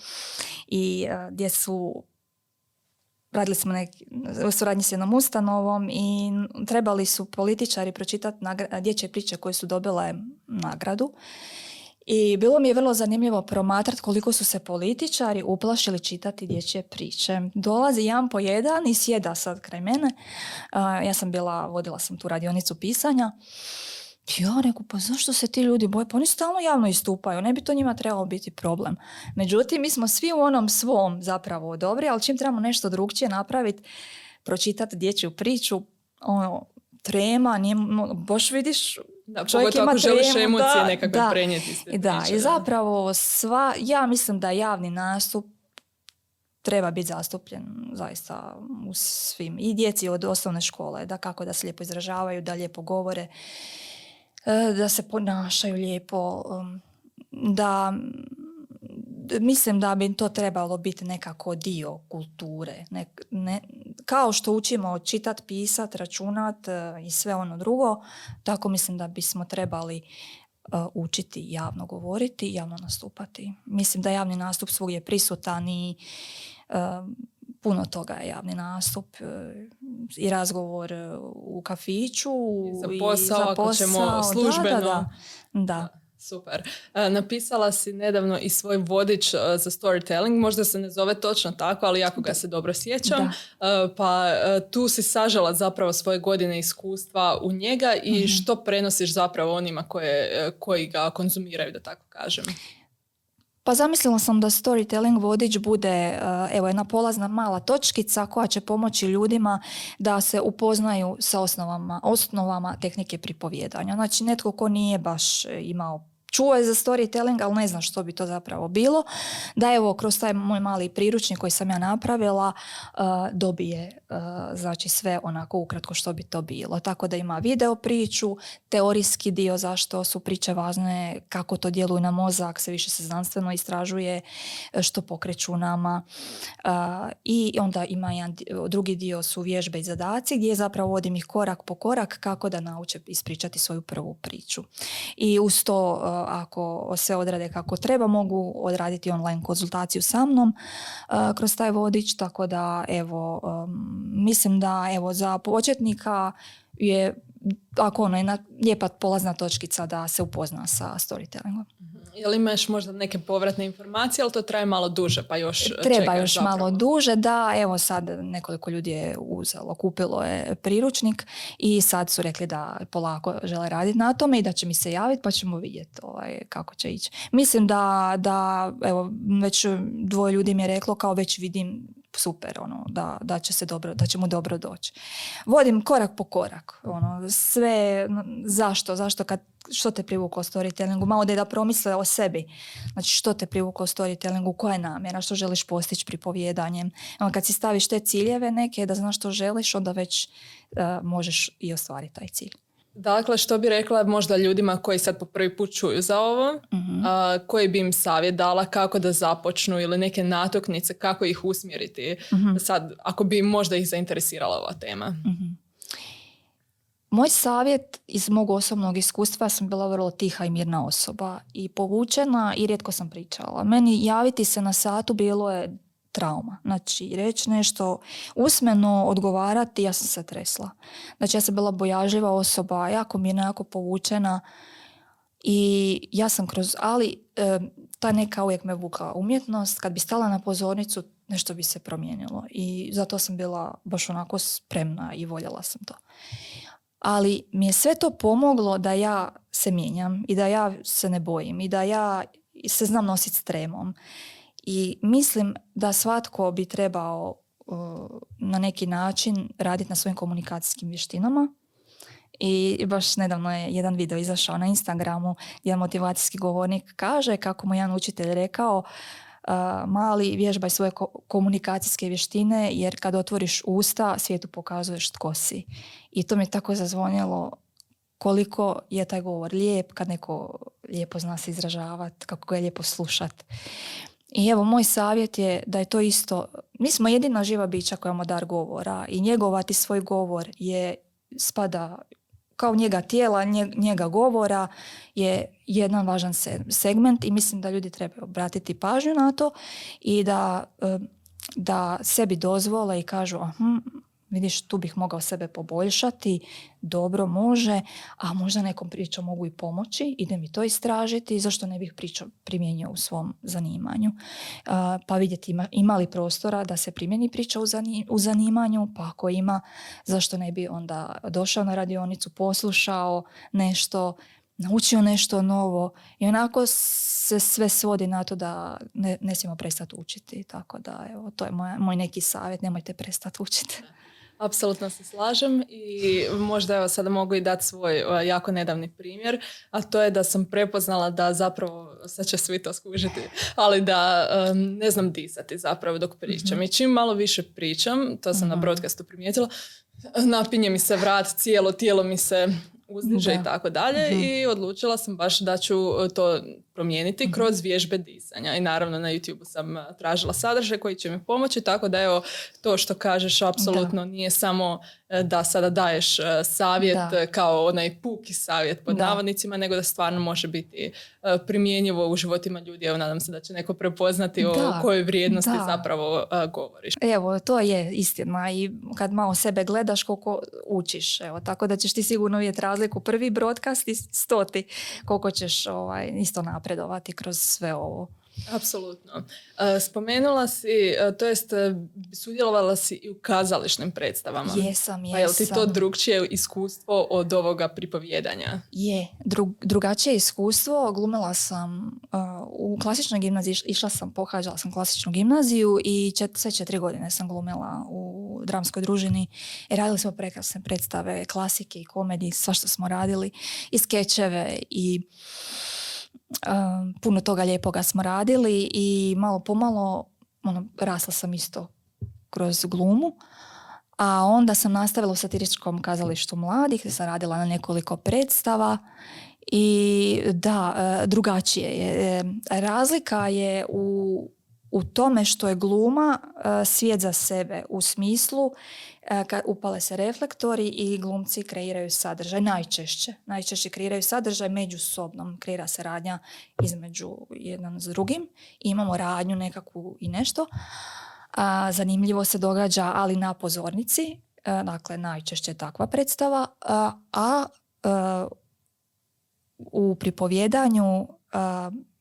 Speaker 2: i uh, gdje su radili smo neki, u suradnji s jednom ustanovom i trebali su političari pročitati dječje priče koje su dobile nagradu. I bilo mi je vrlo zanimljivo promatrati koliko su se političari uplašili čitati dječje priče. Dolazi jedan po jedan i sjeda sad kraj mene. ja sam bila, vodila sam tu radionicu pisanja ja reku, pa zašto se ti ljudi boje? Pa oni stalno javno istupaju, ne bi to njima trebalo biti problem. Međutim, mi smo svi u onom svom zapravo dobri, ali čim trebamo nešto drugčije napraviti, pročitati dječju priču, ono, trema, nije, baš vidiš,
Speaker 1: da, čovjek ima ako želiš emocije da, nekakve da, prenijeti.
Speaker 2: Da, i zapravo sva, ja mislim da javni nastup treba biti zastupljen zaista u svim i djeci od osnovne škole, da kako da se lijepo izražavaju, da lijepo govore da se ponašaju lijepo, um, da mislim da bi to trebalo biti nekako dio kulture. Ne, ne, kao što učimo čitat, pisat, računat e, i sve ono drugo, tako mislim da bismo trebali uh, učiti javno govoriti, javno nastupati. Mislim da javni nastup svugdje prisutan i puno toga je javni nastup e, i razgovor e, u kafiću
Speaker 1: i za posao, i za ako ćemo službeno.
Speaker 2: Da, da, da.
Speaker 1: Super. E, napisala si nedavno i svoj vodič za storytelling, možda se ne zove točno tako, ali jako ga se dobro sjećam. Pa tu si sažala zapravo svoje godine iskustva u njega i mhm. što prenosiš zapravo onima koje, koji ga konzumiraju, da tako kažem.
Speaker 2: Pa zamislila sam da storytelling vodič bude eh, evo jedna polazna mala točkica koja će pomoći ljudima da se upoznaju sa osnovama, osnovama tehnike pripovjedanja. Znači netko ko nije baš imao čuo je za storytelling, ali ne zna što bi to zapravo bilo, da evo kroz taj moj mali priručnik koji sam ja napravila uh, dobije uh, znači sve onako ukratko što bi to bilo. Tako da ima video priču, teorijski dio zašto su priče važne, kako to djeluje na mozak, se više se znanstveno istražuje, što pokreću nama. Uh, I onda ima jedan drugi dio su vježbe i zadaci gdje zapravo vodim ih korak po korak kako da nauče ispričati svoju prvu priču. I uz to ako se odrade kako treba, mogu odraditi online konzultaciju sa mnom kroz taj vodič, tako da evo, mislim da evo za početnika je ako ono jedna lijepa polazna točkica da se upozna sa storytellingom.
Speaker 1: Jel imaš možda neke povratne informacije, ali to traje malo duže, pa još
Speaker 2: Treba još malo duže, da, evo sad nekoliko ljudi je uzelo, kupilo je priručnik i sad su rekli da polako žele raditi na tome i da će mi se javiti pa ćemo vidjeti ovaj, kako će ići. Mislim da, da, evo, već dvoje ljudi mi je reklo kao već vidim super, ono, da, da će se dobro, da će mu dobro doći. Vodim korak po korak, ono, sve, zašto, zašto kad, što te privuklo storytellingu, malo da je da promisle o sebi, znači što te privuklo storytellingu, koja je namjera, što želiš postići pripovjedanjem. Ono, kad si staviš te ciljeve neke, da znaš što želiš, onda već uh, možeš i ostvariti taj cilj.
Speaker 1: Dakle, što bi rekla možda ljudima koji sad po prvi put čuju za ovo, mm koji bi im savjet dala kako da započnu ili neke natuknice, kako ih usmjeriti mhm. sad, ako bi možda ih zainteresirala ova tema? Mhm.
Speaker 2: Moj savjet iz mog osobnog iskustva, ja sam bila vrlo tiha i mirna osoba i povučena i rijetko sam pričala. Meni javiti se na satu bilo je trauma. Znači, reći nešto usmeno, odgovarati, ja sam se tresla. Znači, ja sam bila bojažljiva osoba, jako mirna, jako povučena i ja sam kroz, ali ta neka uvijek me vukla umjetnost. Kad bi stala na pozornicu, nešto bi se promijenilo i zato sam bila baš onako spremna i voljela sam to. Ali mi je sve to pomoglo da ja se mijenjam i da ja se ne bojim i da ja se znam nositi s tremom. I mislim da svatko bi trebao na neki način raditi na svojim komunikacijskim vještinama. I baš nedavno je jedan video izašao na Instagramu gdje motivacijski govornik kaže kako mu jedan učitelj rekao mali vježbaj svoje komunikacijske vještine jer kad otvoriš usta svijetu pokazuješ tko si. I to mi je tako zazvonjelo koliko je taj govor lijep kad neko lijepo zna se izražavati, kako ga je lijepo slušati. I evo, moj savjet je da je to isto, mi smo jedina živa bića koja ima dar govora i njegovati svoj govor je spada kao njega tijela, njega govora je jedan važan segment i mislim da ljudi trebaju obratiti pažnju na to i da, da sebi dozvole i kažu vidiš tu bih mogao sebe poboljšati, dobro može, a možda nekom pričom mogu i pomoći, ide mi to istražiti, zašto ne bih priču primijenio u svom zanimanju. pa vidjeti ima, li prostora da se primjeni priča u, zanimanju, pa ako ima, zašto ne bi onda došao na radionicu, poslušao nešto, naučio nešto novo i onako se sve svodi na to da ne, ne smijemo prestati učiti. Tako da, evo, to je moj neki savjet, nemojte prestati učiti.
Speaker 1: Apsolutno se slažem i možda evo sada mogu i dati svoj jako nedavni primjer, a to je da sam prepoznala da zapravo, sad će svi to skužiti, ali da ne znam disati zapravo dok pričam. mm I čim malo više pričam, to sam na mhm. broadcastu primijetila, napinje mi se vrat, cijelo tijelo mi se uzdiže i tako dalje mhm. i odlučila sam baš da ću to promijeniti mhm. kroz vježbe disanja. I naravno na YouTube sam tražila sadržaj koji će mi pomoći, tako da evo to što kažeš apsolutno nije samo e, da sada daješ e, savjet kao onaj puki savjet pod navodnicima, nego da stvarno može biti e, primjenjivo u životima ljudi. Evo nadam se da će neko prepoznati o kojoj vrijednosti zapravo govoriš.
Speaker 2: Evo, to je istina i kad malo sebe gledaš koliko učiš. Evo, tako da ćeš ti sigurno vidjeti razliku. Prvi broadcast i stoti koliko ćeš ovaj, isto napraviti napredovati kroz sve ovo.
Speaker 1: Apsolutno. E, spomenula si, e, to jest e, sudjelovala si i u kazališnim predstavama.
Speaker 2: Jesam, jesam.
Speaker 1: Pa je li ti to drugčije iskustvo od ovoga pripovjedanja?
Speaker 2: Je, drugačije iskustvo. Glumila sam u klasičnoj gimnaziji, išla sam, pohađala sam klasičnu gimnaziju i čet, sve četiri godine sam glumila u dramskoj družini. I radili smo prekrasne predstave, klasike i komedije, sva što smo radili, i skečeve i puno toga lijepoga smo radili i malo pomalo ono, rasla sam isto kroz glumu. A onda sam nastavila u satiričkom kazalištu mladih sam radila na nekoliko predstava i da, e, drugačije je. E, razlika je u, u tome što je gluma e, svijet za sebe u smislu upale se reflektori i glumci kreiraju sadržaj najčešće. Najčešće kreiraju sadržaj međusobnom. Kreira se radnja između jedan s drugim. Imamo radnju nekakvu i nešto. Zanimljivo se događa, ali na pozornici. dakle, najčešće takva predstava. A, a u pripovjedanju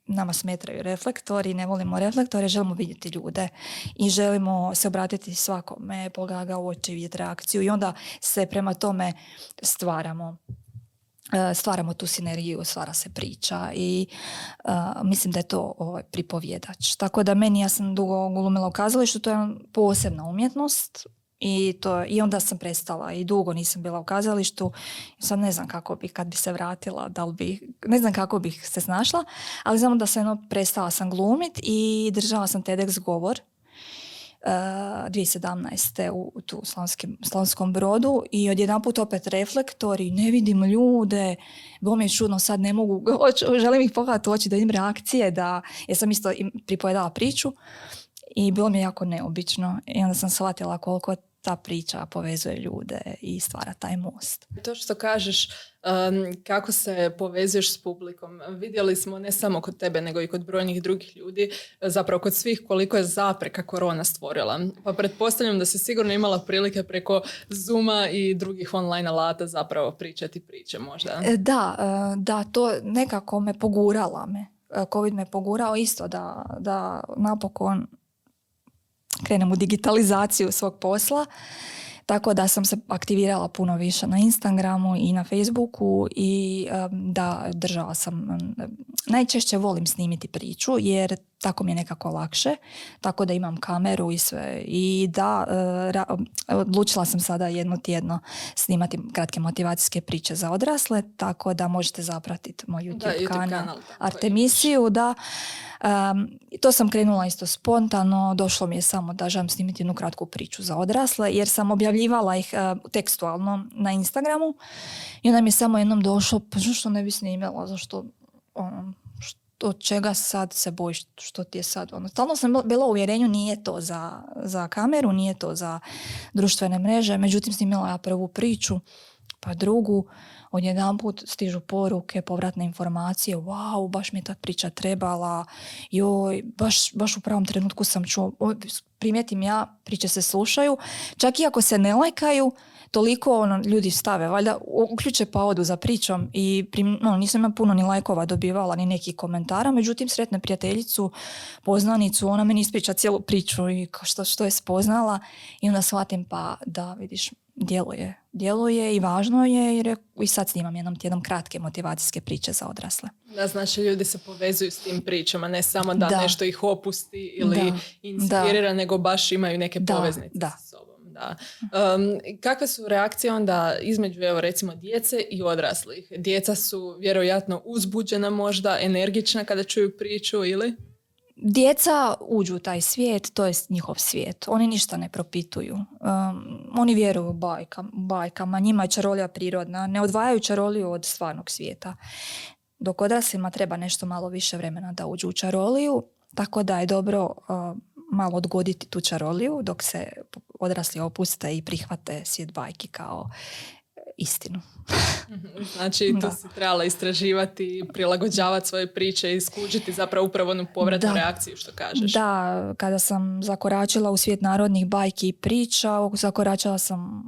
Speaker 2: nama smetraju reflektori, ne volimo reflektore, želimo vidjeti ljude i želimo se obratiti svakome, pogledati u oči, vidjeti reakciju i onda se prema tome stvaramo stvaramo tu sinergiju, stvara se priča i mislim da je to ovaj, pripovjedač. Tako da meni, ja sam dugo glumila u kazalištu, to je posebna umjetnost, i, to, I onda sam prestala i dugo nisam bila u kazalištu. Sad ne znam kako bi, kad bi se vratila, da li bi, ne znam kako bih se snašla, ali znam da sam jedno prestala sam glumit i držala sam TEDx govor uh, 2017. u, tu Slavonskim, Slavonskom brodu i odjedan put opet reflektori, ne vidim ljude, bilo mi je čudno, sad ne mogu, želim ih pogledati u oči da vidim reakcije, da, jer sam isto pripovedala priču i bilo mi je jako neobično i onda sam shvatila koliko ta priča povezuje ljude i stvara taj most.
Speaker 1: To što kažeš um, kako se povezuješ s publikom, vidjeli smo ne samo kod tebe nego i kod brojnih drugih ljudi, zapravo kod svih koliko je zapreka korona stvorila. Pa pretpostavljam da si sigurno imala prilike preko Zuma i drugih online alata zapravo pričati priče možda.
Speaker 2: E, da, e, da, to nekako me pogurala me. E, Covid me pogurao isto da, da napokon krenem u digitalizaciju svog posla. Tako da sam se aktivirala puno više na Instagramu i na Facebooku i da držala sam, najčešće volim snimiti priču jer tako mi je nekako lakše, tako da imam kameru i sve. I da, e, odlučila sam sada jedno tjedno snimati kratke motivacijske priče za odrasle, tako da možete zapratiti moj YouTube, kanal, Artemisiju, da. to sam krenula isto spontano, došlo mi je samo da želim snimiti jednu kratku priču za odrasle, jer sam objavljivala ih e, tekstualno na Instagramu i onda mi je samo jednom došlo, pa zašto ne bi snimila, zašto ono, od čega sad se bojiš, što ti je sad ono. Stalno sam bila u uvjerenju nije to za, za kameru, nije to za društvene mreže, međutim snimila ja prvu priču, pa drugu, odjedan put stižu poruke, povratne informacije, wow, baš mi je ta priča trebala, joj, baš, baš u pravom trenutku sam čuo, primijetim ja, priče se slušaju, čak i ako se ne lajkaju, toliko ono, ljudi stave, valjda uključe pa odu za pričom i prim, no, nisam ja puno ni lajkova dobivala, ni nekih komentara, međutim sretne prijateljicu, poznanicu, ona meni ispriča cijelu priču i što, što je spoznala i onda shvatim pa da vidiš, djeluje. Djeluje i važno je jer i sad snimam jednom tjednom kratke motivacijske priče za odrasle.
Speaker 1: Da, znači ljudi se povezuju s tim pričama, ne samo da, nešto ih opusti ili inspirira, nego baš imaju neke poveznice da. s sobom da. Um, kakve su reakcije onda između, evo recimo, djece i odraslih? Djeca su vjerojatno uzbuđena možda, energična kada čuju priču ili?
Speaker 2: Djeca uđu u taj svijet, to je njihov svijet. Oni ništa ne propituju. Um, oni vjeruju u bajkama, bajkama, njima je čarolija prirodna, ne odvajaju čaroliju od stvarnog svijeta. Dok odraslima treba nešto malo više vremena da uđu u čaroliju, tako da je dobro uh, malo odgoditi tu čaroliju dok se odrasli opuste i prihvate svijet bajki kao istinu.
Speaker 1: znači tu si trebala istraživati, prilagođavati svoje priče i skuđiti zapravo upravo onu povratnu reakciju što kažeš.
Speaker 2: Da, kada sam zakoračila u svijet narodnih bajki i priča, zakoračila sam,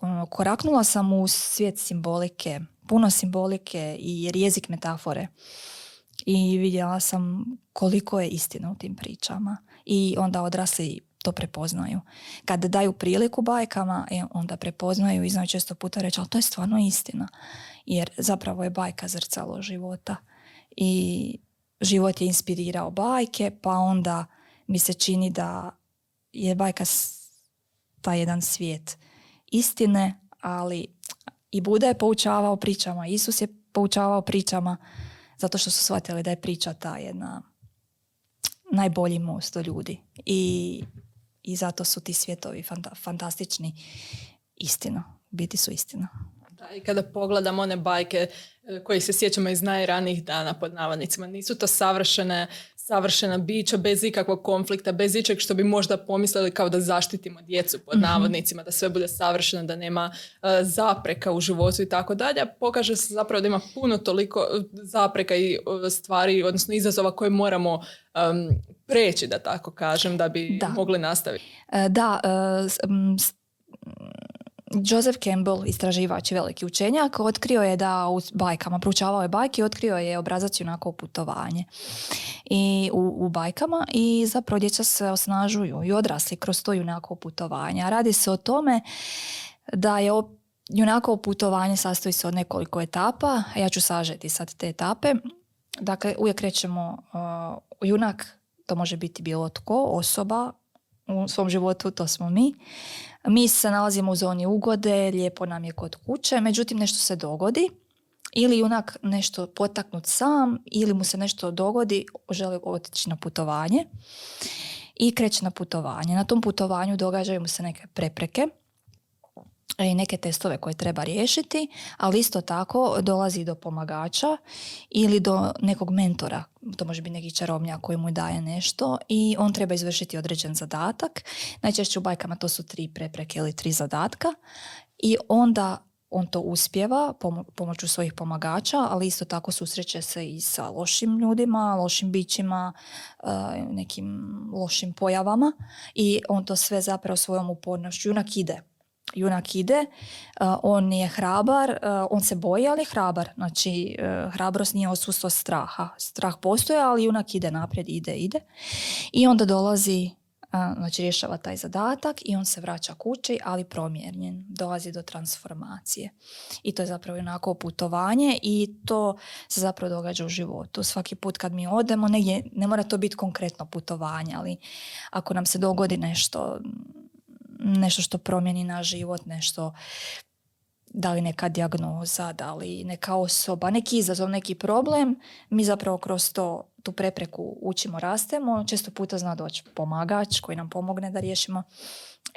Speaker 2: ono, koraknula sam u svijet simbolike, puno simbolike i jezik metafore. I vidjela sam koliko je istina u tim pričama. I onda odrasli to prepoznaju. Kad daju priliku bajkama, e, onda prepoznaju i znaju često puta reći, ali to je stvarno istina. Jer zapravo je bajka zrcalo života. I život je inspirirao bajke, pa onda mi se čini da je bajka taj jedan svijet istine, ali i Buda je poučavao pričama, Isus je poučavao pričama, zato što su shvatili da je priča ta jedna najbolji most do ljudi. I, i zato su ti svjetovi fantastični. Istina, biti su istina.
Speaker 1: Da, I kada pogledam one bajke e, koje se sjećamo iz najranijih dana pod navodnicima, nisu to savršene savršena bića bez ikakvog konflikta, bez ičeg što bi možda pomislili kao da zaštitimo djecu pod mhm. navodnicima, da sve bude savršeno, da nema e, zapreka u životu i tako dalje. Pokaže se zapravo da ima puno toliko e, zapreka i e, stvari, odnosno izazova koje moramo preći, da tako kažem, da bi mogli nastaviti.
Speaker 2: Da, Joseph Campbell, istraživač i veliki učenjak, otkrio je da u bajkama, proučavao je bajke i otkrio je obrazac junako putovanje i u, u bajkama i zapravo djeca se osnažuju i odrasli kroz to junako putovanje. Radi se o tome da je junako putovanje sastoji se od nekoliko etapa, a ja ću sažeti sad te etape. Dakle, uvijek krećemo uh, junak, to može biti bilo tko, osoba, u svom životu, to smo mi. Mi se nalazimo u zoni ugode, lijepo nam je kod kuće, međutim nešto se dogodi ili junak nešto potaknut sam ili mu se nešto dogodi, želi otići na putovanje i kreće na putovanje. Na tom putovanju događaju mu se neke prepreke i neke testove koje treba riješiti, ali isto tako dolazi do pomagača ili do nekog mentora, to može biti neki čarobnjak koji mu daje nešto i on treba izvršiti određen zadatak. Najčešće u bajkama to su tri prepreke ili tri zadatka i onda on to uspjeva pomoću svojih pomagača, ali isto tako susreće se i sa lošim ljudima, lošim bićima, eh, nekim lošim pojavama i on to sve zapravo svojom upornošću junak ide junak ide, on je hrabar, on se boji, ali je hrabar. Znači, e, hrabrost nije odsustvo straha. Strah postoje, ali junak ide naprijed, ide, ide. I onda dolazi, znači rješava taj zadatak i on se vraća kući, ali promjenjen. Dolazi do transformacije. I to je zapravo onako putovanje i to se zapravo događa u životu. Svaki put kad mi odemo, negdje, ne mora to biti konkretno putovanje, ali ako nam se dogodi nešto nešto što promijeni naš život, nešto da li neka dijagnoza, da li neka osoba, neki izazov, neki problem, mi zapravo kroz to, tu prepreku učimo, rastemo. Često puta zna doći pomagač koji nam pomogne da riješimo,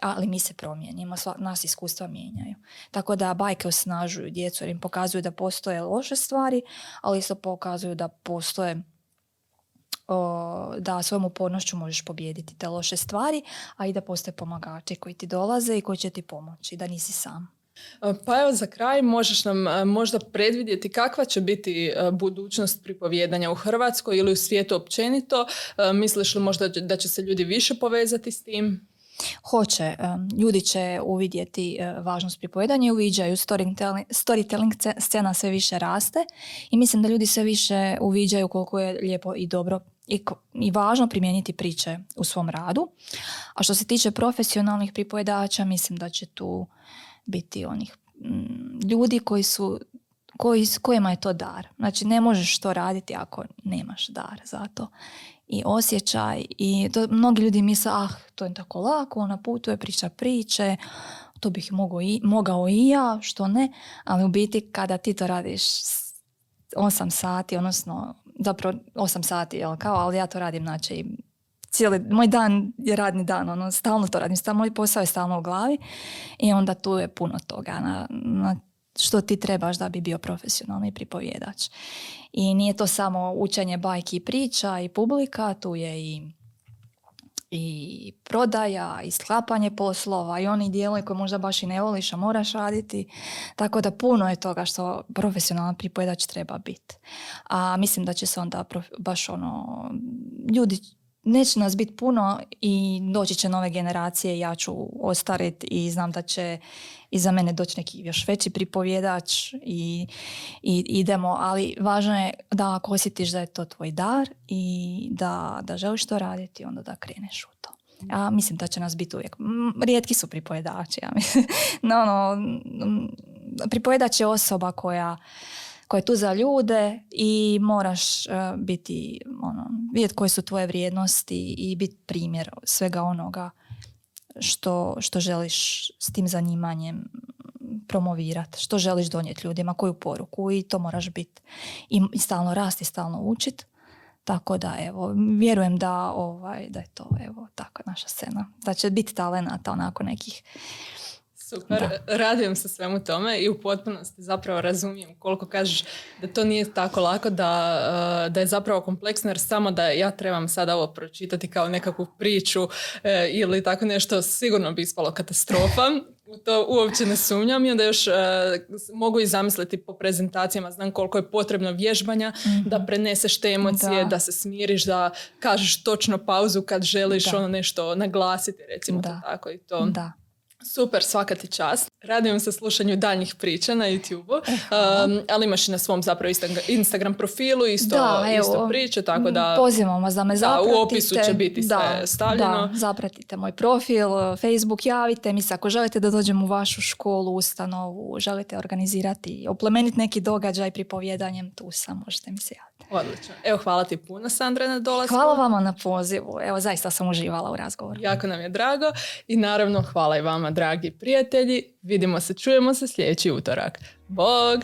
Speaker 2: ali mi se promijenimo, nas iskustva mijenjaju. Tako da bajke osnažuju djecu jer im pokazuju da postoje loše stvari, ali isto pokazuju da postoje da svojom upornošću možeš pobijediti te loše stvari, a i da postoje pomagači koji ti dolaze i koji će ti pomoći, da nisi sam.
Speaker 1: E, pa evo za kraj možeš nam e, možda predvidjeti kakva će biti e, budućnost pripovjedanja u Hrvatskoj ili u svijetu općenito. Misliš li možda da će se ljudi više povezati s tim?
Speaker 2: Hoće. Ljudi će uvidjeti važnost pripovedanja i uviđaju. Storytelling scena sve više raste i mislim da ljudi sve više uviđaju koliko je lijepo i dobro i, i važno primijeniti priče u svom radu. A što se tiče profesionalnih pripovedača, mislim da će tu biti onih mm, ljudi koji su koji, kojima je to dar. Znači ne možeš to raditi ako nemaš dar za to. I osjećaj i to, mnogi ljudi misle ah to je tako lako, ona putuje, priča priče, to bih mogao i, mogao i ja, što ne, ali u biti kada ti to radiš 8 sati, odnosno zapravo 8 sati, jel, kao, ali ja to radim, znači, cijeli, moj dan je radni dan, ono, stalno to radim, stalno, moj posao je stalno u glavi i onda tu je puno toga na, na što ti trebaš da bi bio profesionalni pripovjedač. I nije to samo učenje bajki i priča i publika, tu je i i prodaja i sklapanje poslova i oni dijelovi koje možda baš i ne voliš, a moraš raditi. Tako da puno je toga što profesionalan pripojedač treba biti. A mislim da će se onda baš ono, ljudi neće nas biti puno i doći će nove generacije, ja ću ostariti i znam da će iza mene doći neki još veći pripovjedač i, i idemo, ali važno je da ako osjetiš da je to tvoj dar i da, da želiš to raditi, onda da kreneš u to. Ja mislim da će nas biti uvijek. Rijetki su pripovjedači, ja mislim. No, no, pripovjedač je osoba koja koja je tu za ljude i moraš uh, biti, ono, vidjeti koje su tvoje vrijednosti i biti primjer svega onoga što, što želiš s tim zanimanjem promovirati, što želiš donijeti ljudima, koju poruku i to moraš biti. I, i stalno rasti, stalno učit. Tako da, evo, vjerujem da, ovaj, da je to, evo, tako naša scena. Da će biti talenata onako nekih
Speaker 1: Super, radujem se svemu tome i u potpunosti zapravo razumijem koliko kažeš da to nije tako lako, da, eh, da je zapravo kompleksno jer samo da ja trebam sada ovo pročitati kao nekakvu priču eh, ili tako nešto sigurno bi ispalo katastrofa. U to uopće ne sumnjam i onda još eh, mogu i zamisliti po prezentacijama, znam koliko je potrebno vježbanja da mhm. preneseš te emocije, da. se smiriš, da kažeš točno pauzu kad želiš ono nešto naglasiti, recimo to tako i to.
Speaker 2: Da.
Speaker 1: Super, svaka ti čast. Radujem se slušanju daljnjih priča na YouTube-u, um, ali imaš i na svom zapravo Instagram profilu isto, da, isto priče, tako da...
Speaker 2: Pozivamo vas da me zapratite.
Speaker 1: Da, u opisu će biti sve stavljeno.
Speaker 2: Da, zapratite moj profil, Facebook, javite mi se ako želite da dođem u vašu školu, ustanovu, želite organizirati, oplemeniti neki događaj pripovjedanjem, tu sam, možete mi se javiti.
Speaker 1: Odlično. Evo, hvala ti puno, Sandra, na dolasku.
Speaker 2: Hvala vama na pozivu. Evo, zaista sam uživala u razgovoru.
Speaker 1: Jako nam je drago i naravno hvala i vama, dragi prijatelji. Vidimo se, čujemo se sljedeći utorak. Bog!